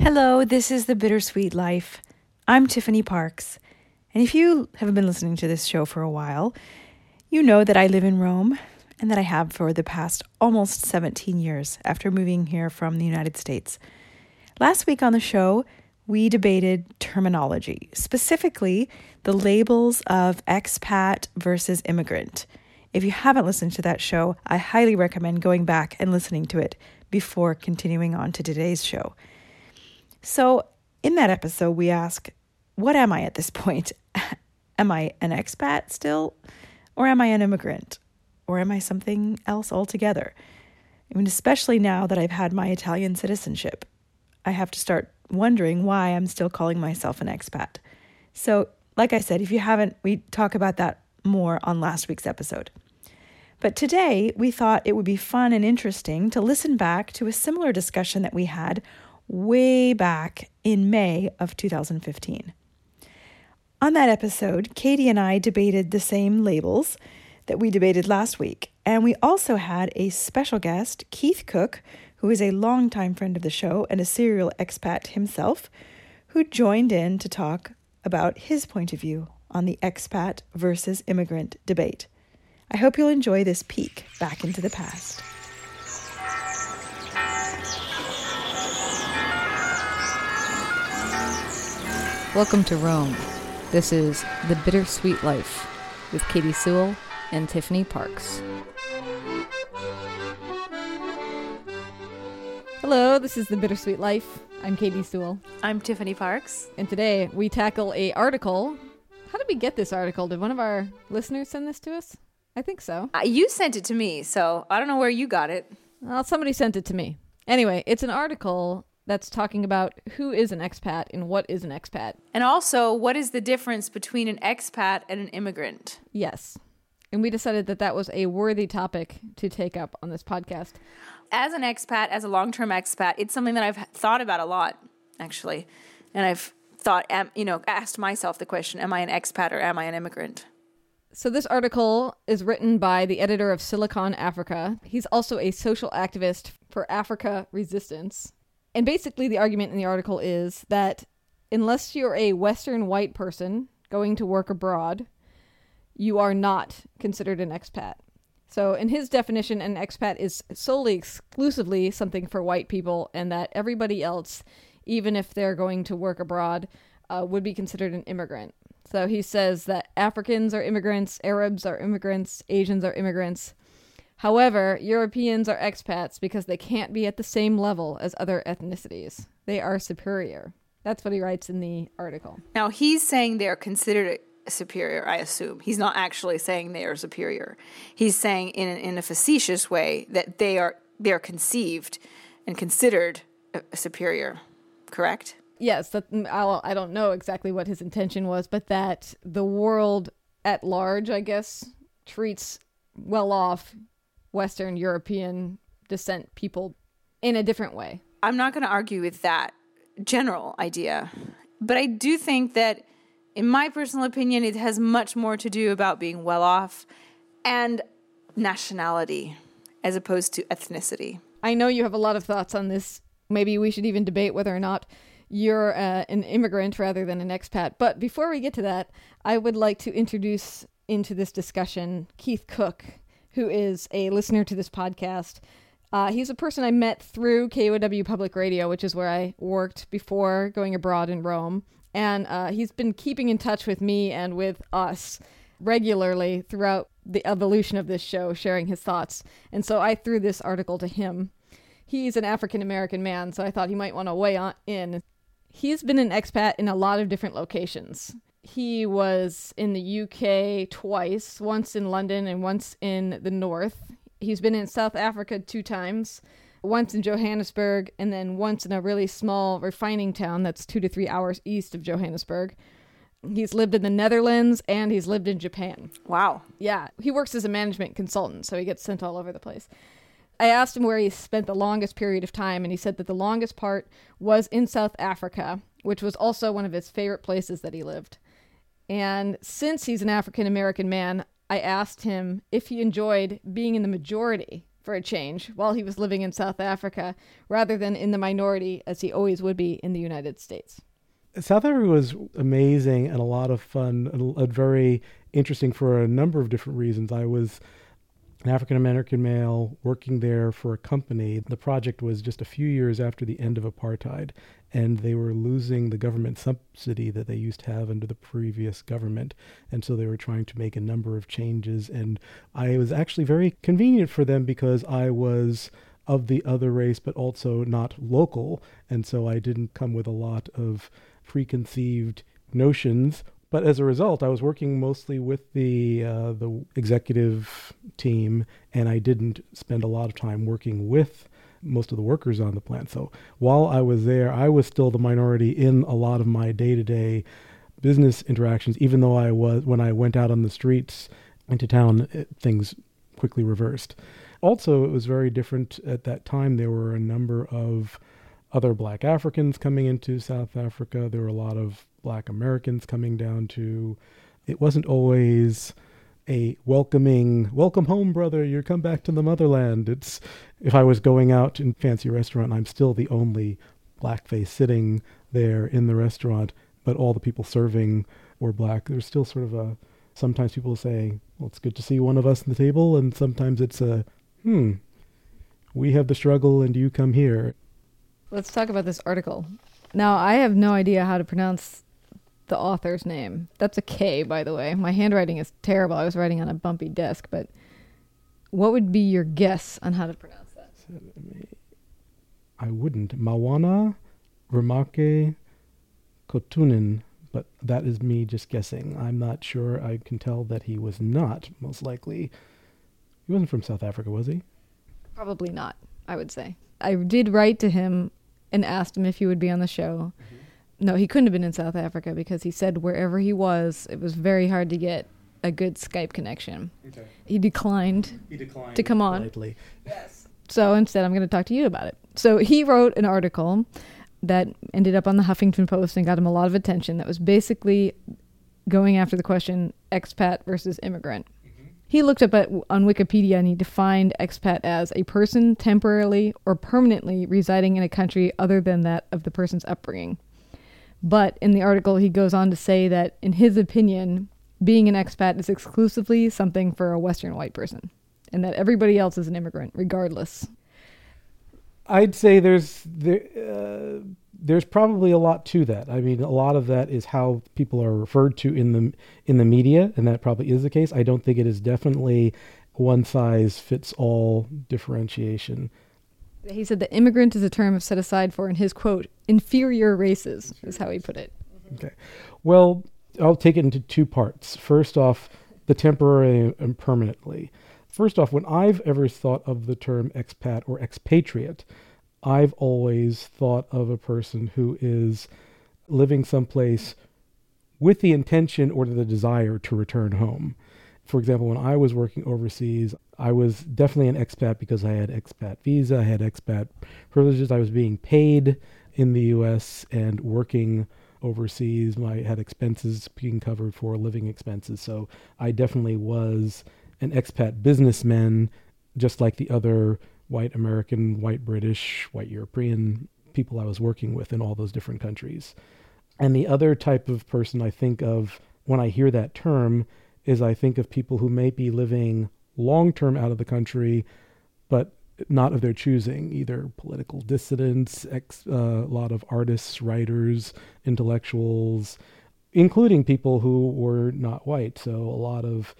Hello, this is The Bittersweet Life. I'm Tiffany Parks. And if you have been listening to this show for a while, you know that I live in Rome and that I have for the past almost 17 years after moving here from the United States. Last week on the show, we debated terminology, specifically the labels of expat versus immigrant. If you haven't listened to that show, I highly recommend going back and listening to it before continuing on to today's show. So, in that episode, we ask, What am I at this point? am I an expat still? Or am I an immigrant? Or am I something else altogether? I mean, especially now that I've had my Italian citizenship, I have to start wondering why I'm still calling myself an expat. So, like I said, if you haven't, we talk about that more on last week's episode. But today, we thought it would be fun and interesting to listen back to a similar discussion that we had way back in May of 2015. On that episode, Katie and I debated the same labels that we debated last week, and we also had a special guest, Keith Cooke, who is a longtime friend of the show and a serial expat himself, who joined in to talk about his point of view on the expat versus immigrant debate. I hope you'll enjoy this peek back into the past. Welcome to Rome. This is The Bittersweet Life with Katie Sewell and Tiffany Parks. Hello, this is The Bittersweet Life. I'm Katie Sewell, I'm Tiffany Parks. and today we tackle a article. How did we get this article? Did one of our listeners send this to us? I think so. Uh, You sent it to me, so I don't know where you got it. Well, somebody sent it to me. Anyway, it's an article that's talking about who is an expat and what is an expat. And also, what is the difference between an expat and an immigrant? Yes. And we decided that that was a worthy topic to take up on this podcast. As an expat, as a long term expat, it's something that I've thought about a lot, actually. And I've thought, you know, asked myself the question Am I an expat or am I an immigrant? So, this article is written by the editor of Silicon Africa. He's also a social activist for Africa resistance. And basically, the argument in the article is that unless you're a Western white person going to work abroad, you are not considered an expat. So, in his definition, an expat is solely exclusively something for white people, and that everybody else, even if they're going to work abroad, uh, would be considered an immigrant. So, he says that Africans are immigrants, Arabs are immigrants, Asians are immigrants. However, Europeans are expats because they can't be at the same level as other ethnicities. They are superior. That's what he writes in the article. Now, he's saying they're considered superior, I assume. He's not actually saying they are superior. He's saying in, in a facetious way that they are, they are conceived and considered uh, superior, correct? Yes, that I'll, I don't know exactly what his intention was, but that the world at large, I guess, treats well off Western European descent people in a different way. I'm not going to argue with that general idea, but I do think that, in my personal opinion, it has much more to do about being well off and nationality as opposed to ethnicity. I know you have a lot of thoughts on this. Maybe we should even debate whether or not you're uh, an immigrant rather than an expat. But before we get to that, I would like to introduce into this discussion Keith Cooke, who is a listener to this podcast. Uh, he's a person I met through KUOW Public Radio, which is where I worked before going abroad in Rome. And uh, he's been keeping in touch with me and with us regularly throughout the evolution of this show, sharing his thoughts. And so I threw this article to him. He's an African American man, so I thought he might want to weigh on in. He's been an expat in a lot of different locations. He was in the UK twice, once in London and once in the North. He's been in South Africa two times, once in Johannesburg, and then once in a really small refining town that's two to three hours east of Johannesburg. He's lived in the Netherlands and he's lived in Japan. Wow. Yeah, he works as a management consultant, so he gets sent all over the place. I asked him where he spent the longest period of time, and he said that the longest part was in South Africa, which was also one of his favorite places that he lived. And since he's an African American man, I asked him if he enjoyed being in the majority for a change while he was living in South Africa rather than in the minority as he always would be in the United States. South Africa was amazing and a lot of fun, and uh, very interesting for a number of different reasons. I was an African American male working there for a company. The project was just a few years after the end of apartheid, and they were losing the government subsidy that they used to have under the previous government. And so they were trying to make a number of changes. And I was actually very convenient for them because I was of the other race, but also not local. And so I didn't come with a lot of preconceived notions. But as a result, I was working mostly with the uh, the executive team, and I didn't spend a lot of time working with most of the workers on the plant. So while I was there, I was still the minority in a lot of my day to day business interactions. Even though I was when I went out on the streets into town, it, things quickly reversed. Also, it was very different at that time. There were a number of other black Africans coming into South Africa. There were a lot of black Americans coming down to. It wasn't always a welcoming welcome home brother you come back to the motherland it's if i was going out in fancy restaurant i'm still the only black face sitting there in the restaurant but all the people serving were black there's still sort of a sometimes people say well it's good to see one of us in the table and sometimes it's a hmm we have the struggle and you come here Let's talk about this article. Now, I have no idea how to pronounce the author's name. That's a K, by the way. My handwriting is terrible. I was writing on a bumpy desk, but what would be your guess on how to pronounce that? I wouldn't. Mawuna Remarque Koutonin, but that is me just guessing. I'm not sure. I can tell that he was not, most likely. He wasn't from South Africa, was he? Probably not, I would say. I did write to him and asked him if he would be on the show. Mm-hmm. No, he couldn't have been in South Africa because he said wherever he was, it was very hard to get a good Skype connection. Okay. He declined. He declined to come on. Politely. Yes. So instead, I'm going to talk to you about it. So he wrote an article that ended up on the Huffington Post and got him a lot of attention. That was basically going after the question expat versus immigrant. Mm-hmm. He looked up at, on Wikipedia and he defined expat as a person temporarily or permanently residing in a country other than that of the person's upbringing. But in the article, he goes on to say that, in his opinion, being an expat is exclusively something for a Western white person, and that everybody else is an immigrant, regardless. I'd say there's there, uh, there's probably a lot to that. I mean, a lot of that is how people are referred to in the in the media, and that probably is the case. I don't think it is definitely one size fits all differentiation. He said the immigrant is a term set aside for, in his quote, inferior races, is how he put it. Mm-hmm. Okay. Well, I'll take it into two parts. First off, the temporary and permanently. First off, when I've ever thought of the term expat or expatriate, I've always thought of a person who is living someplace with the intention or the desire to return home. For example, when I was working overseas, I was definitely an expat because I had expat visa, I had expat privileges, I was being paid in the US and working overseas. I had expenses being covered for living expenses. So I definitely was an expat businessman, just like the other white American, white British, white European people I was working with in all those different countries. And the other type of person I think of when I hear that term is I think of people who may be living long term out of the country, but not of their choosing, either political dissidents, ex, uh, a lot of artists, writers, intellectuals, including people who were not white. So a lot of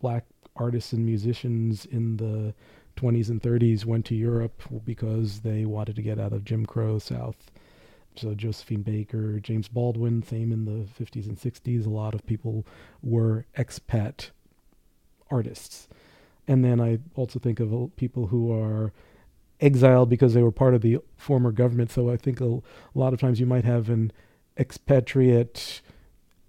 black artists and musicians in the 20s and 30s went to Europe because they wanted to get out of Jim Crow South. So Josephine Baker, James Baldwin, same in the 50s and 60s. A lot of people were expat artists. And then I also think of uh, people who are exiled because they were part of the former government. So I think a, a lot of times you might have an expatriate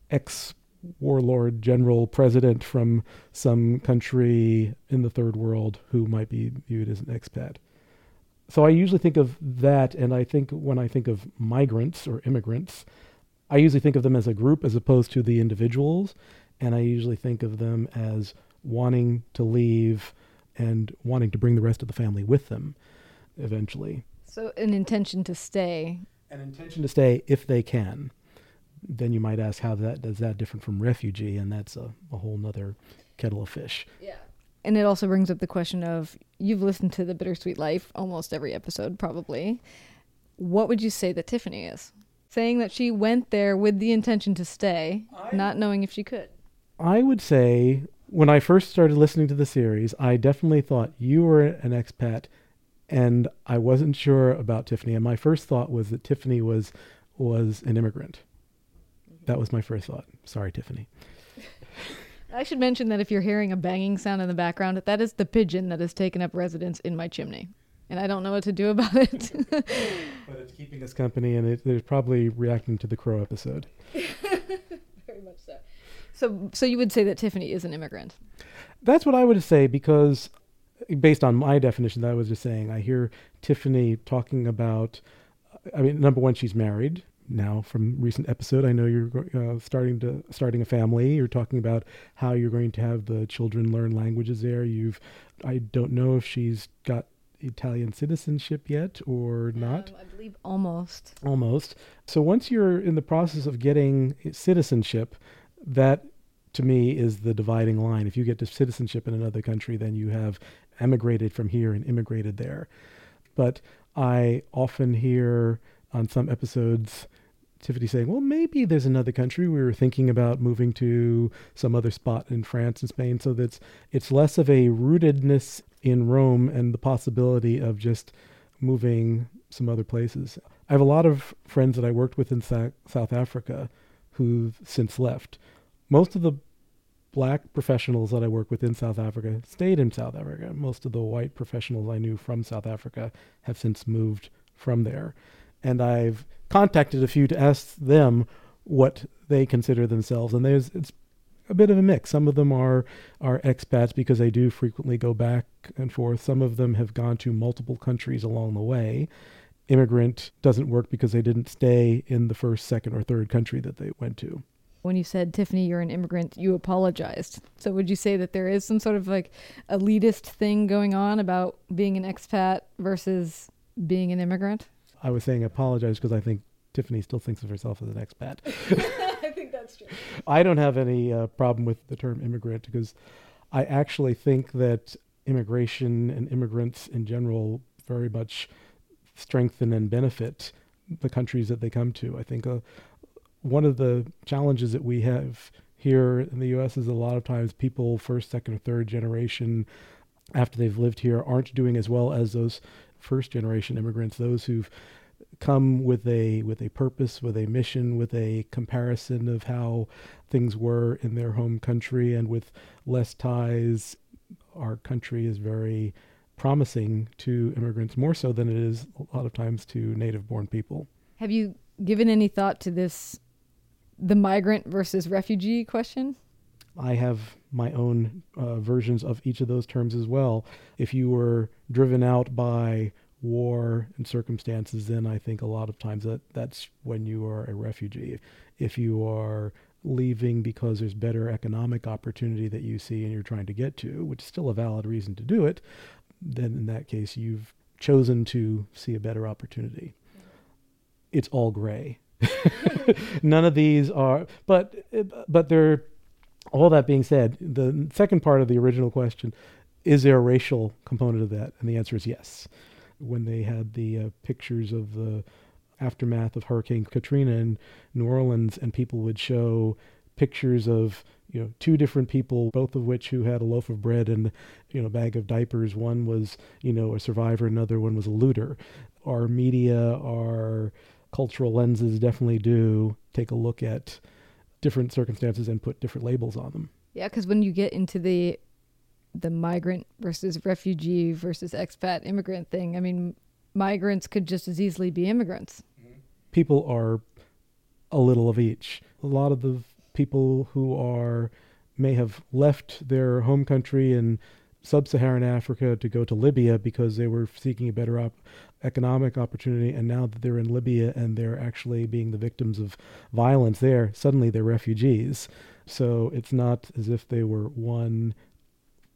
ex warlord, general, president from some country in the third world who might be viewed as an expat. So I usually think of that, and I think when I think of migrants or immigrants, I usually think of them as a group as opposed to the individuals, and I usually think of them as wanting to leave and wanting to bring the rest of the family with them eventually. So, an intention to stay. An intention to stay if they can. Then you might ask how that does that different from refugee, and that's a, a whole nother kettle of fish. Yeah. And it also brings up the question of you've listened to the Bittersweet Life almost every episode, probably. What would you say that Tiffany is? Saying that she went there with the intention to stay, I, not knowing if she could. I would say when I first started listening to the series, I definitely thought you were an expat, and I wasn't sure about Tiffany. And my first thought was that Tiffany was was an immigrant. That was my first thought. Sorry, Tiffany. I should mention that if you're hearing a banging sound in the background, that is the pigeon that has taken up residence in my chimney. And I don't know what to do about it. but it's keeping us company, and it, it's probably reacting to the crow episode. Very much so. So, so you would say that Tiffany is an immigrant? That's what I would say because, based on my definition, that I was just saying, I hear Tiffany talking about. I mean, number one, she's married now from recent episode. I know you're uh, starting to starting a family. You're talking about how you're going to have the children learn languages there. You've I don't know if she's got Italian citizenship yet or not. Um, I believe almost. Almost. So once you're in the process of getting citizenship, that to me is the dividing line. If you get to citizenship in another country, then you have emigrated from here and immigrated there. But I often hear on some episodes Tiffany saying, well, maybe there's another country. We were thinking about moving to some other spot in France and Spain. So that's it's less of a rootedness in Rome and the possibility of just moving some other places. I have a lot of friends that I worked with in Sa- South Africa who've since left. Most of the black professionals that I work with in South Africa stayed in South Africa. Most of the white professionals I knew from South Africa have since moved from there and I've contacted a few to ask them what they consider themselves, and there's it's a bit of a mix. Some of them are are expats because they do frequently go back and forth. Some of them have gone to multiple countries along the way. Immigrant doesn't work because they didn't stay in the first, second, or third country that they went to. When you said Tiffany, you're an immigrant, you apologized. So would you say that there is some sort of like elitist thing going on about being an expat versus being an immigrant? I was saying apologize because I think Tiffany still thinks of herself as an expat. I think that's true. I don't have any uh, problem with the term immigrant because I actually think that immigration and immigrants in general very much strengthen and benefit the countries that they come to. I think uh, one of the challenges that we have here in the U.S. is a lot of times people, first, second, or third generation, after they've lived here, aren't doing as well as those first generation immigrants, those who've come with a with a purpose, with a mission, with a comparison of how things were in their home country, and with less ties, our country is very promising to immigrants more so than it is a lot of times to native born people. Have you given any thought to this the migrant versus refugee question? I have my own uh, versions of each of those terms as well. If you were driven out by war and circumstances, then I think a lot of times that that's when you are a refugee. If you are leaving because there's better economic opportunity that you see and you're trying to get to, which is still a valid reason to do it, then in that case you've chosen to see a better opportunity. It's all gray. None of these are, but but they're all that being said, the second part of the original question is there a racial component of that? And the answer is yes. When they had the uh, pictures of the aftermath of Hurricane Katrina in New Orleans, and people would show pictures of you know two different people, both of which who had a loaf of bread and you know a bag of diapers. One was you know a survivor, another one was a looter. Our media, our cultural lenses definitely do take a look at different circumstances and put different labels on them. Yeah, because when you get into the the migrant versus refugee versus expat immigrant thing, I mean, migrants could just as easily be immigrants. Mm-hmm. People are a little of each. A lot of the people who are may have left their home country and sub-Saharan Africa to go to Libya because they were seeking a better op- economic opportunity, and now that they're in Libya and they're actually being the victims of violence there, suddenly they're refugees. So it's not as if they were one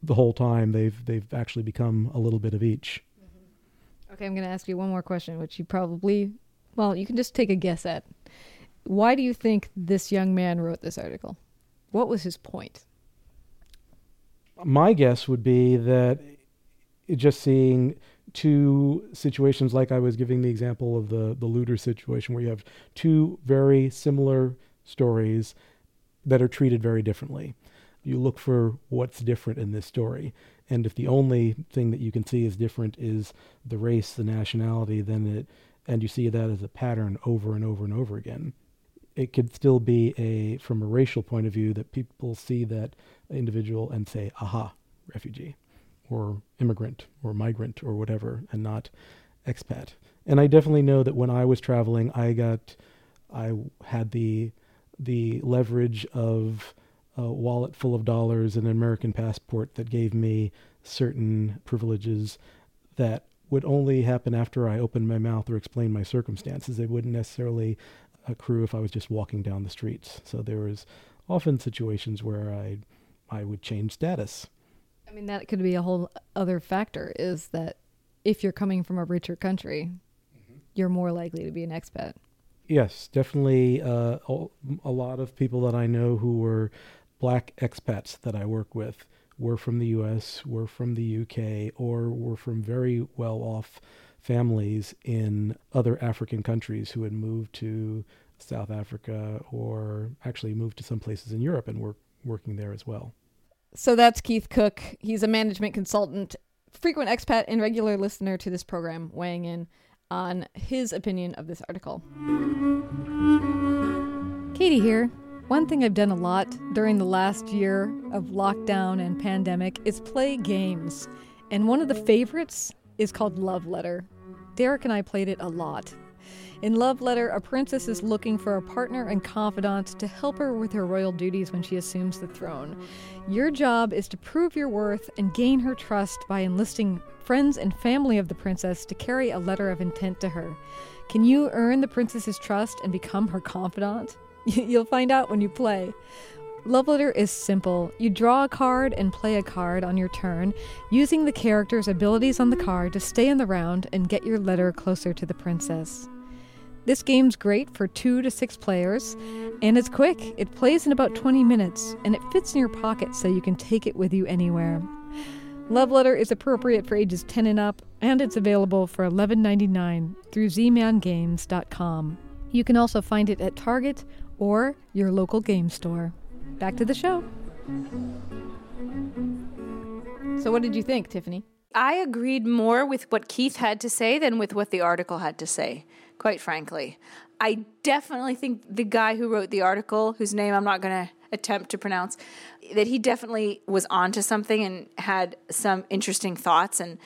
the whole time they've they've actually become a little bit of each. Mm-hmm. Okay, I'm going to ask you one more question, which you probably, well, you can just take a guess at. Why do you think this young man wrote this article? What was his point? My guess would be that just seeing two situations like I was giving the example of the the looter situation where you have two very similar stories that are treated very differently. You look for what's different in this story. And if the only thing that you can see is different is the race, the nationality, then it and you see that as a pattern over and over and over again. It could still be a from a racial point of view that people see that individual and say, aha, refugee or immigrant or migrant or whatever and not expat. And I definitely know that when I was traveling, I got, I had the, the leverage of a wallet full of dollars and an American passport that gave me certain privileges that would only happen after I opened my mouth or explained my circumstances. They wouldn't necessarily accrue if I was just walking down the streets. So there was often situations where I, I would change status I mean, that could be a whole other factor is that if you're coming from a richer country, mm-hmm. you're more likely to be an expat. Yes, definitely. Uh, a lot of people that I know who were black expats that I work with were from the U.S., were from the UK, or were from very well off families in other African countries who had moved to South Africa or actually moved to some places in Europe and were working there as well. So that's Keith Cooke. He's a management consultant, frequent expat, and regular listener to this program, weighing in on his opinion of this article. Katie here. One thing I've done a lot during the last year of lockdown and pandemic is play games. And one of the favorites is called Love Letter. Derek and I played it a lot. In Love Letter, a princess is looking for a partner and confidant to help her with her royal duties when she assumes the throne. Your job is to prove your worth and gain her trust by enlisting friends and family of the princess to carry a letter of intent to her. Can you earn the princess's trust and become her confidant? You'll find out when you play. Love Letter is simple. You draw a card and play a card on your turn, using the character's abilities on the card to stay in the round and get your letter closer to the princess. This game's great for two to six players, and it's quick. It plays in about 20 minutes, and it fits in your pocket so you can take it with you anywhere. Love Letter is appropriate for ages 10 and up, and it's available for $11.99 through zmangames.com. You can also find it at Target or your local game store. Back to the show. So, what did you think, Tiffany? I agreed more with what Keith had to say than with what the article had to say quite frankly. I definitely think the guy who wrote the article, whose name I'm not going to attempt to pronounce, that he definitely was onto something and had some interesting thoughts and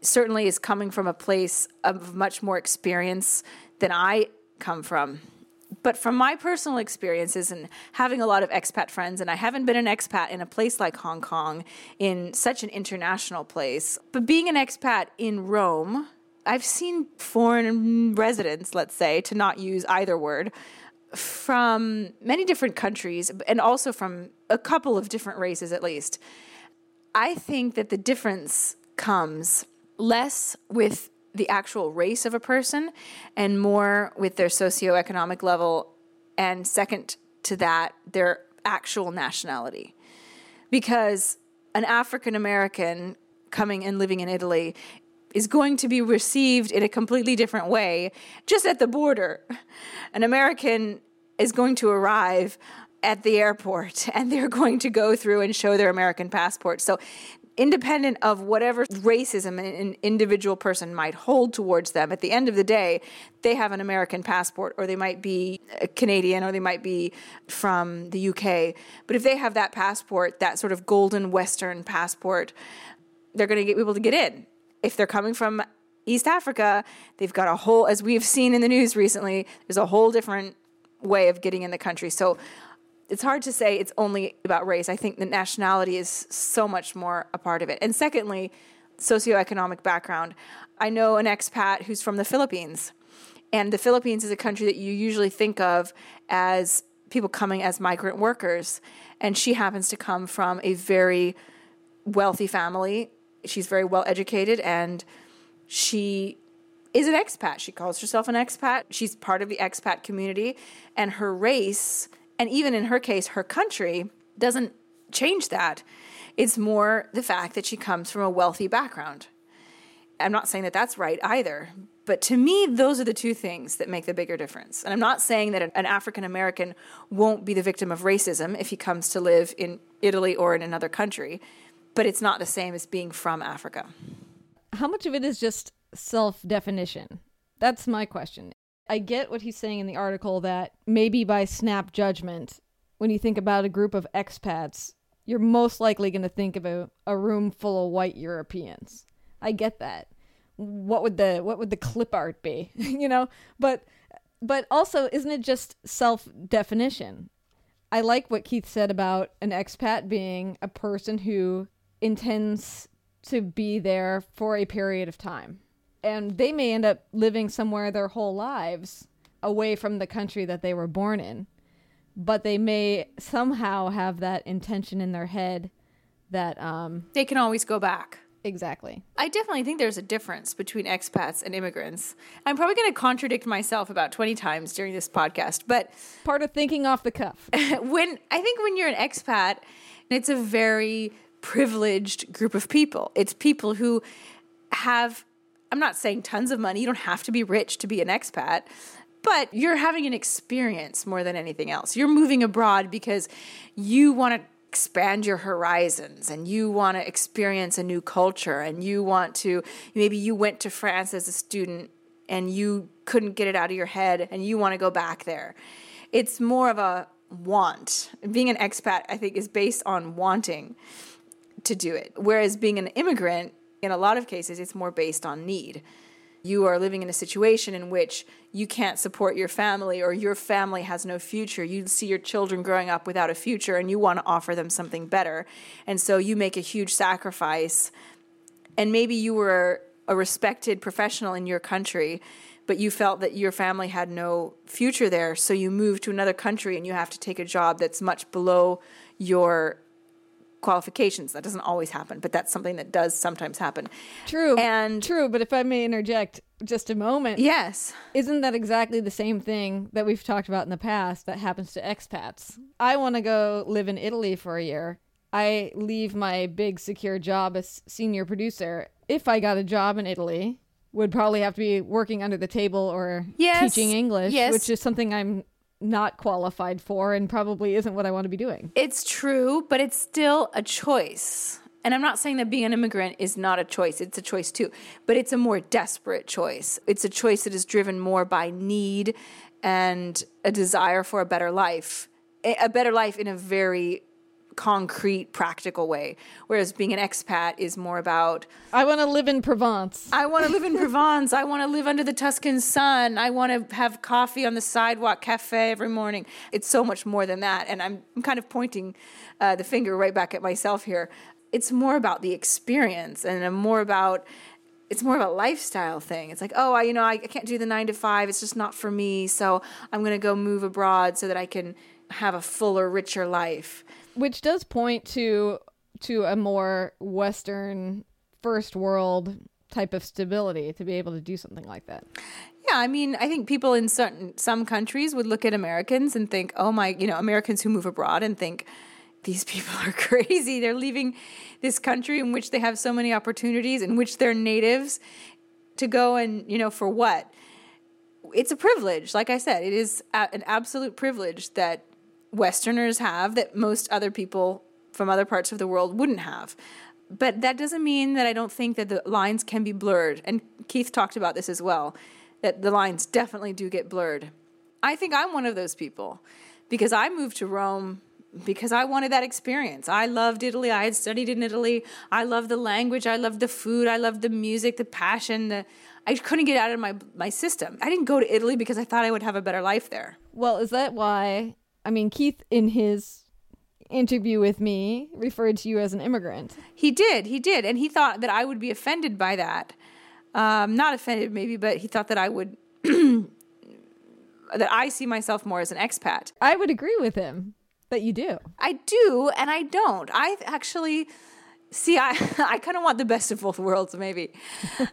certainly is coming from a place of much more experience than I come from. But from my personal experiences and having a lot of expat friends, and I haven't been an expat in a place like Hong Kong, in such an international place, but being an expat in Rome, I've seen foreign residents, let's say, to not use either word, from many different countries and also from a couple of different races at least. I think that the difference comes less with the actual race of a person and more with their socioeconomic level, and second to that, their actual nationality. Because an African American coming and living in Italy is going to be received in a completely different way just at the border. An American is going to arrive at the airport and they're going to go through and show their American passport. So, independent of whatever racism an individual person might hold towards them, at the end of the day, they have an American passport or they might be a Canadian or they might be from the UK. But if they have that passport, that sort of golden Western passport, they're going to be able to get in if they're coming from East Africa, they've got a whole, as we've seen in the news recently, there's a whole different way of getting in the country. So it's hard to say it's only about race. I think the nationality is so much more a part of it. And secondly, socioeconomic background. I know an expat who's from the Philippines. And the Philippines is a country that you usually think of as people coming as migrant workers. And she happens to come from a very wealthy family. She's very well educated and she is an expat. She calls herself an expat. She's part of the expat community and her race and even in her case her country doesn't change that. It's more the fact that she comes from a wealthy background. I'm not saying that that's right either, but to me, those are the two things that make the bigger difference. And I'm not saying that an African American won't be the victim of racism if he comes to live in Italy or in another country, but it's not the same as being from Africa. How much of it is just self definition? That's my question. I get what he's saying in the article that maybe by snap judgment, when you think about a group of expats, you're most likely going to think of a, a room full of white Europeans. I get that. What would the what would the clip art be? You know? But but also isn't it just self definition i like what keith said about an expat being a person who intends to be there for a period of time and they may end up living somewhere their whole lives away from the country that they were born in but they may somehow have that intention in their head that um, they can always go back Exactly. I definitely think there's a difference between expats and immigrants. I'm probably going to contradict myself about 20 times during this podcast, but part of thinking off the cuff. when I think when you're an expat, it's a very privileged group of people. It's people who have I'm not saying tons of money. You don't have to be rich to be an expat, but you're having an experience more than anything else. You're moving abroad because you want to expand your horizons and you want to experience a new culture and you want to maybe you went to France as a student and you couldn't get it out of your head and you want to go back there. It's more of a want. Being an expat, I think, is based on wanting to do it. Whereas being an immigrant, in a lot of cases, it's more based on need you are living in a situation in which you can't support your family or your family has no future. You see your children growing up without a future and you want to offer them something better. And so you make a huge sacrifice. And maybe you were a respected professional in your country, but you felt that your family had no future there. So you move to another country and you have to take a job that's much below your qualifications. That doesn't always happen, but that's something that does sometimes happen. True. And true, but if I may interject just a moment. Yes. Isn't that exactly the same thing that we've talked about in the past that happens to expats? I want to go live in Italy for a year. I leave my big secure job as senior producer. If I got a job in Italy, would probably have to be working under the table or yes. teaching English, yes. which is something I'm not qualified for and probably isn't what I want to be doing. It's true, but it's still a choice. And I'm not saying that being an immigrant is not a choice, it's a choice too, but it's a more desperate choice. It's a choice that is driven more by need and a desire for a better life. A better life in a very concrete, practical way. Whereas being an expat is more about I want to live in Provence. I want to live in Provence. I want to live under the Tuscan sun. I want to have coffee on the sidewalk cafe every morning. It's so much more than that. And I'm, I'm kind of pointing uh, the finger right back at myself here. It's more about the experience and more about it's more of a lifestyle thing. It's like, oh, I, you know, I, I can't do the nine to five. It's just not for me. So I'm going to go move abroad so that I can have a fuller, richer life which does point to to a more western first world type of stability to be able to do something like that. Yeah, I mean, I think people in certain some countries would look at Americans and think, "Oh my, you know, Americans who move abroad and think these people are crazy. They're leaving this country in which they have so many opportunities, in which they're natives, to go and, you know, for what?" It's a privilege. Like I said, it is an absolute privilege that Westerners have that most other people from other parts of the world wouldn't have. But that doesn't mean that I don't think that the lines can be blurred. And Keith talked about this as well, that the lines definitely do get blurred. I think I'm one of those people because I moved to Rome because I wanted that experience. I loved Italy. I had studied in Italy. I loved the language. I loved the food. I loved the music, the passion. The, I couldn't get out of my, my system. I didn't go to Italy because I thought I would have a better life there. Well, is that why I mean, Keith, in his interview with me, referred to you as an immigrant. He did. He did. And he thought that I would be offended by that. Um, not offended, maybe, but he thought that I would. that I see myself more as an expat. I would agree with him that you do. I do, and I don't. I actually See, I, I kind of want the best of both worlds, maybe.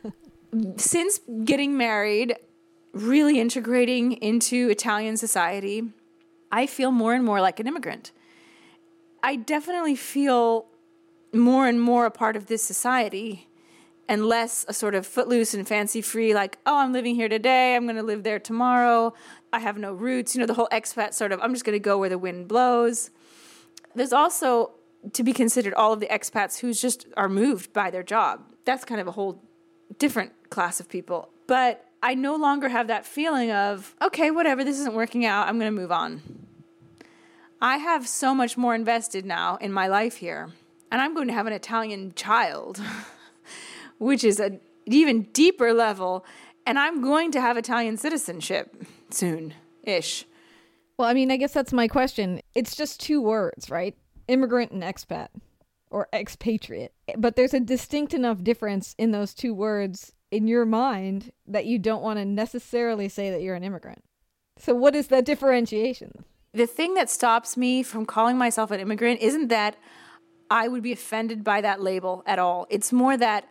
Since getting married, really integrating into Italian society, I feel more and more like an immigrant. I definitely feel more and more a part of this society and less a sort of footloose and fancy free, like, oh, I'm living here today, I'm going to live there tomorrow, I have no roots, you know, the whole expat sort of, I'm just going to go where the wind blows. There's also to be considered all of the expats who just are moved by their job. That's kind of a whole different class of people. But I no longer have that feeling of, okay, whatever, this isn't working out, I'm going to move on. I have so much more invested now in my life here, and I'm going to have an Italian child, which is an even deeper level, and I'm going to have Italian citizenship soon ish. Well, I mean, I guess that's my question. It's just two words, right? Immigrant and expat or expatriate. But there's a distinct enough difference in those two words in your mind that you don't want to necessarily say that you're an immigrant. So, what is that differentiation? The thing that stops me from calling myself an immigrant isn't that I would be offended by that label at all. It's more that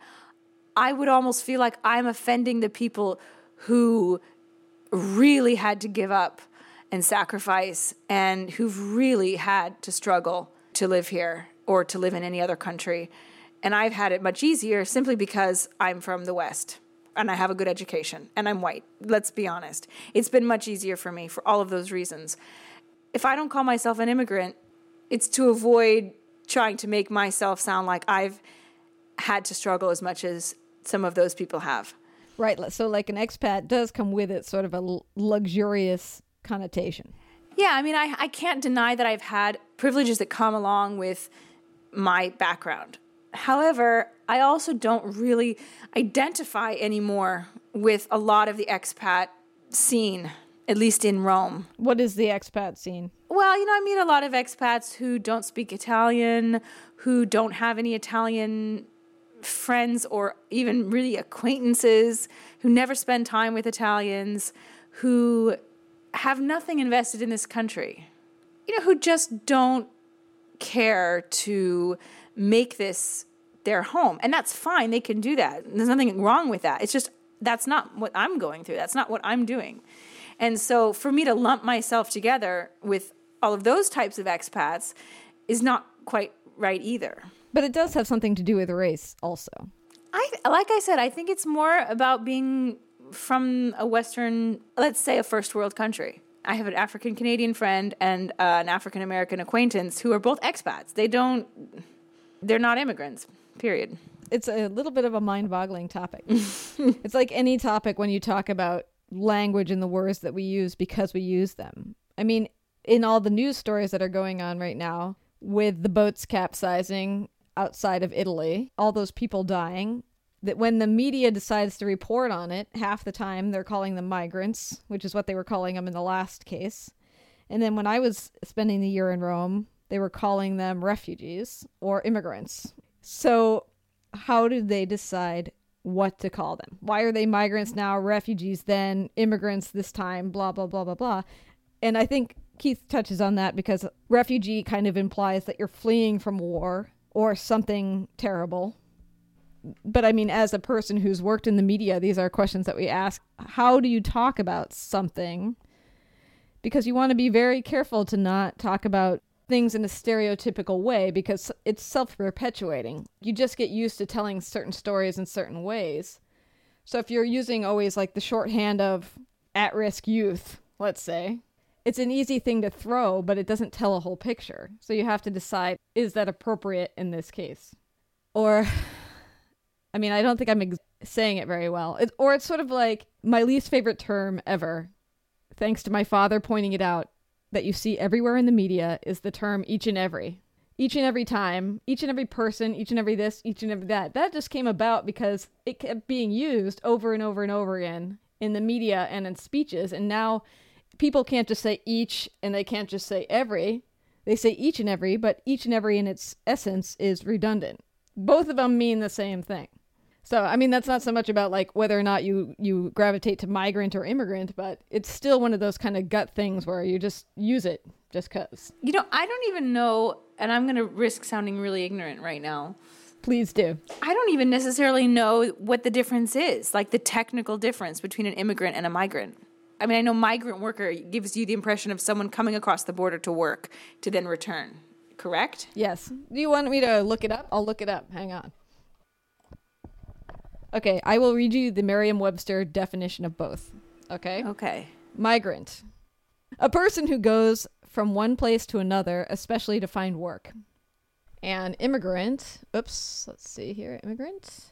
I would almost feel like I'm offending the people who really had to give up and sacrifice and who've really had to struggle to live here or to live in any other country. And I've had it much easier simply because I'm from the West and I have a good education and I'm white. Let's be honest. It's been much easier for me for all of those reasons. If I don't call myself an immigrant, it's to avoid trying to make myself sound like I've had to struggle as much as some of those people have. Right. So, like an expat does come with it sort of a luxurious connotation. Yeah. I mean, I, I can't deny that I've had privileges that come along with my background. However, I also don't really identify anymore with a lot of the expat scene, at least in Rome. What is the expat scene? Well, you know, I meet a lot of expats who don't speak Italian, who don't have any Italian friends or even really acquaintances, who never spend time with Italians, who have nothing invested in this country. You know, who just don't care to make this their home. And that's fine. They can do that. There's nothing wrong with that. It's just that's not what I'm going through. That's not what I'm doing. And so for me to lump myself together with all of those types of expats is not quite right either. But it does have something to do with race also. I like I said I think it's more about being from a western let's say a first world country. I have an African Canadian friend and uh, an African American acquaintance who are both expats. They don't they're not immigrants. Period. It's a little bit of a mind-boggling topic. it's like any topic when you talk about language and the words that we use because we use them. I mean, in all the news stories that are going on right now with the boats capsizing outside of Italy, all those people dying, that when the media decides to report on it, half the time they're calling them migrants, which is what they were calling them in the last case. And then when I was spending the year in Rome, they were calling them refugees or immigrants. So, how did they decide what to call them? Why are they migrants now, refugees then, immigrants this time, blah, blah, blah, blah, blah. And I think Keith touches on that because refugee kind of implies that you're fleeing from war or something terrible. But I mean, as a person who's worked in the media, these are questions that we ask. How do you talk about something? Because you want to be very careful to not talk about things in a stereotypical way because it's self perpetuating. You just get used to telling certain stories in certain ways. So if you're using always like the shorthand of at risk youth, let's say, it's an easy thing to throw, but it doesn't tell a whole picture. So you have to decide is that appropriate in this case? Or, I mean, I don't think I'm ex- saying it very well. It, or it's sort of like my least favorite term ever, thanks to my father pointing it out that you see everywhere in the media is the term each and every. Each and every time, each and every person, each and every this, each and every that. That just came about because it kept being used over and over and over again in the media and in speeches. And now people can't just say each and they can't just say every. They say each and every, but each and every in its essence is redundant. Both of them mean the same thing. So, I mean, that's not so much about like whether or not you you gravitate to migrant or immigrant, but it's still one of those kind of gut things where you just use it just cuz. You know, I don't even know and I'm going to risk sounding really ignorant right now. Please do. I don't even necessarily know what the difference is, like the technical difference between an immigrant and a migrant. I mean, I know migrant worker gives you the impression of someone coming across the border to work to then return. Correct? Yes. Do you want me to look it up? I'll look it up. Hang on. Okay, I will read you the Merriam Webster definition of both. Okay? Okay. Migrant. A person who goes from one place to another, especially to find work. And immigrant. Oops, let's see here. Immigrant.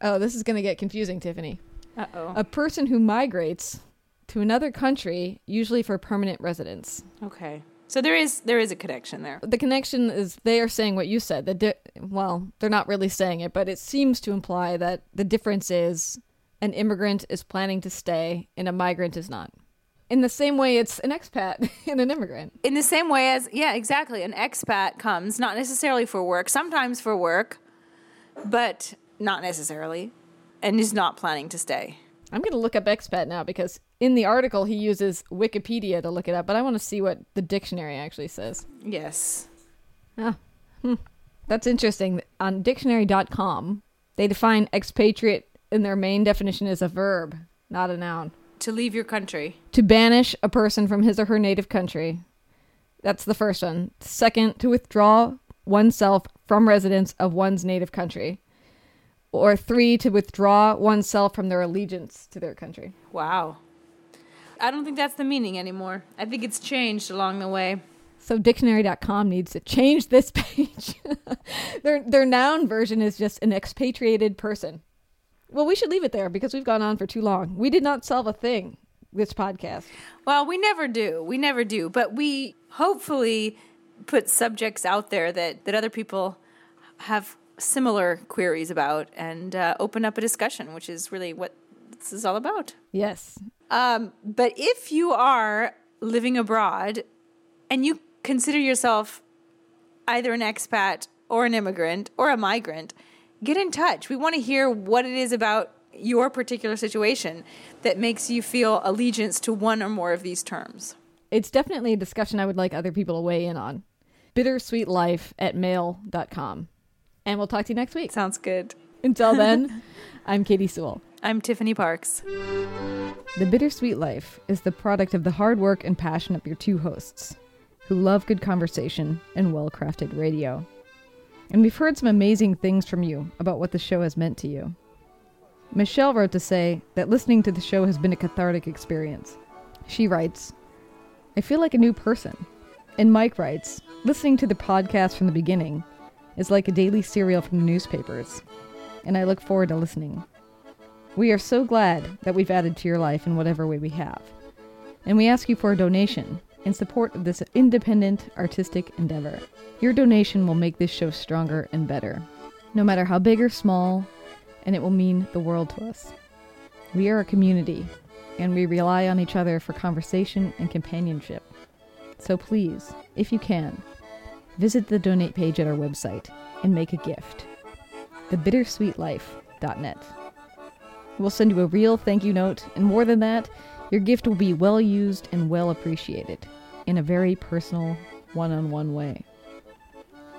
Oh, this is going to get confusing, Tiffany. Uh oh. A person who migrates to another country, usually for permanent residence. Okay. So there is there is a connection there. The connection is they are saying what you said. The di- well, they're not really saying it, but it seems to imply that the difference is an immigrant is planning to stay and a migrant is not. In the same way, it's an expat and an immigrant. In the same way as yeah, exactly. An expat comes not necessarily for work, sometimes for work, but not necessarily, and is not planning to stay. I'm going to look up expat now because in the article he uses Wikipedia to look it up, but I want to see what the dictionary actually says. Yes. Ah, hmm. That's interesting. On dictionary.com, they define expatriate in their main definition as a verb, not a noun. To leave your country. To banish a person from his or her native country. That's the first one. Second, to withdraw oneself from residence of one's native country. Or three, to withdraw oneself from their allegiance to their country. Wow. I don't think that's the meaning anymore. I think it's changed along the way. So dictionary.com needs to change this page. their their noun version is just an expatriated person. Well, we should leave it there because we've gone on for too long. We did not solve a thing this podcast. Well, we never do. We never do. But we hopefully put subjects out there that, that other people have similar queries about and uh, open up a discussion, which is really what this is all about. Yes. Um, but if you are living abroad and you consider yourself either an expat or an immigrant or a migrant, get in touch. We want to hear what it is about your particular situation that makes you feel allegiance to one or more of these terms. It's definitely a discussion I would like other people to weigh in on. Bittersweetlife at mail.com. And we'll talk to you next week. Sounds good. Until then, I'm Katy Sewall. I'm Tiffany Parks. The Bittersweet Life is the product of the hard work and passion of your two hosts, who love good conversation and well crafted radio. And we've heard some amazing things from you about what the show has meant to you. Michelle wrote to say that listening to the show has been a cathartic experience. She writes, I feel like a new person. And Mike writes, listening to the podcast from the beginning is like a daily serial from the newspapers, and I look forward to listening. We are so glad that we've added to your life in whatever way we have. And we ask you for a donation in support of this independent artistic endeavor. Your donation will make this show stronger and better, no matter how big or small, and it will mean the world to us. We are a community, and we rely on each other for conversation and companionship. So please, if you can, visit the donate page at our website and make a gift. TheBittersweetLife.net. We'll send you a real thank you note, and more than that, your gift will be well used and well appreciated in a very personal, one on one way.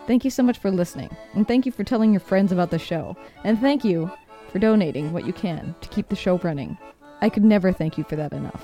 Thank you so much for listening, and thank you for telling your friends about the show, and thank you for donating what you can to keep the show running. I could never thank you for that enough.